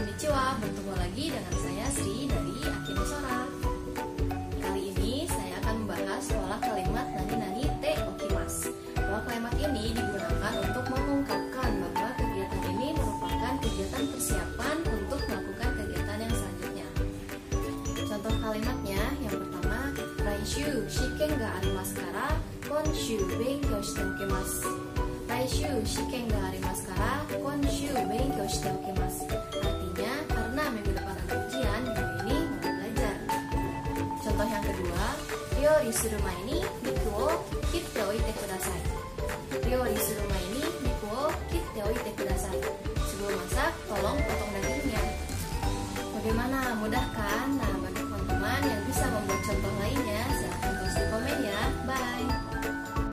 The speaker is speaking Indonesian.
Konnichiwa, bertemu lagi dengan saya Sri dari Akino Sora Kali ini saya akan membahas pola kalimat nani-nani te okimas Pola kalimat ini digunakan untuk mengungkapkan bahwa kegiatan ini merupakan kegiatan persiapan untuk melakukan kegiatan yang selanjutnya. Contoh kalimatnya yang pertama Raishu shiken ga arimasu kara konshu benkyou shite okimasu Raishu shiken ga arimasu Contoh yang kedua, Ryo rumah ini Biku wo kitte oite kudasai. Ryo rumah ini Biku wo kitte oite kudasai. Sebelum masak, tolong potong dagingnya. Bagaimana? Mudah kan? Nah,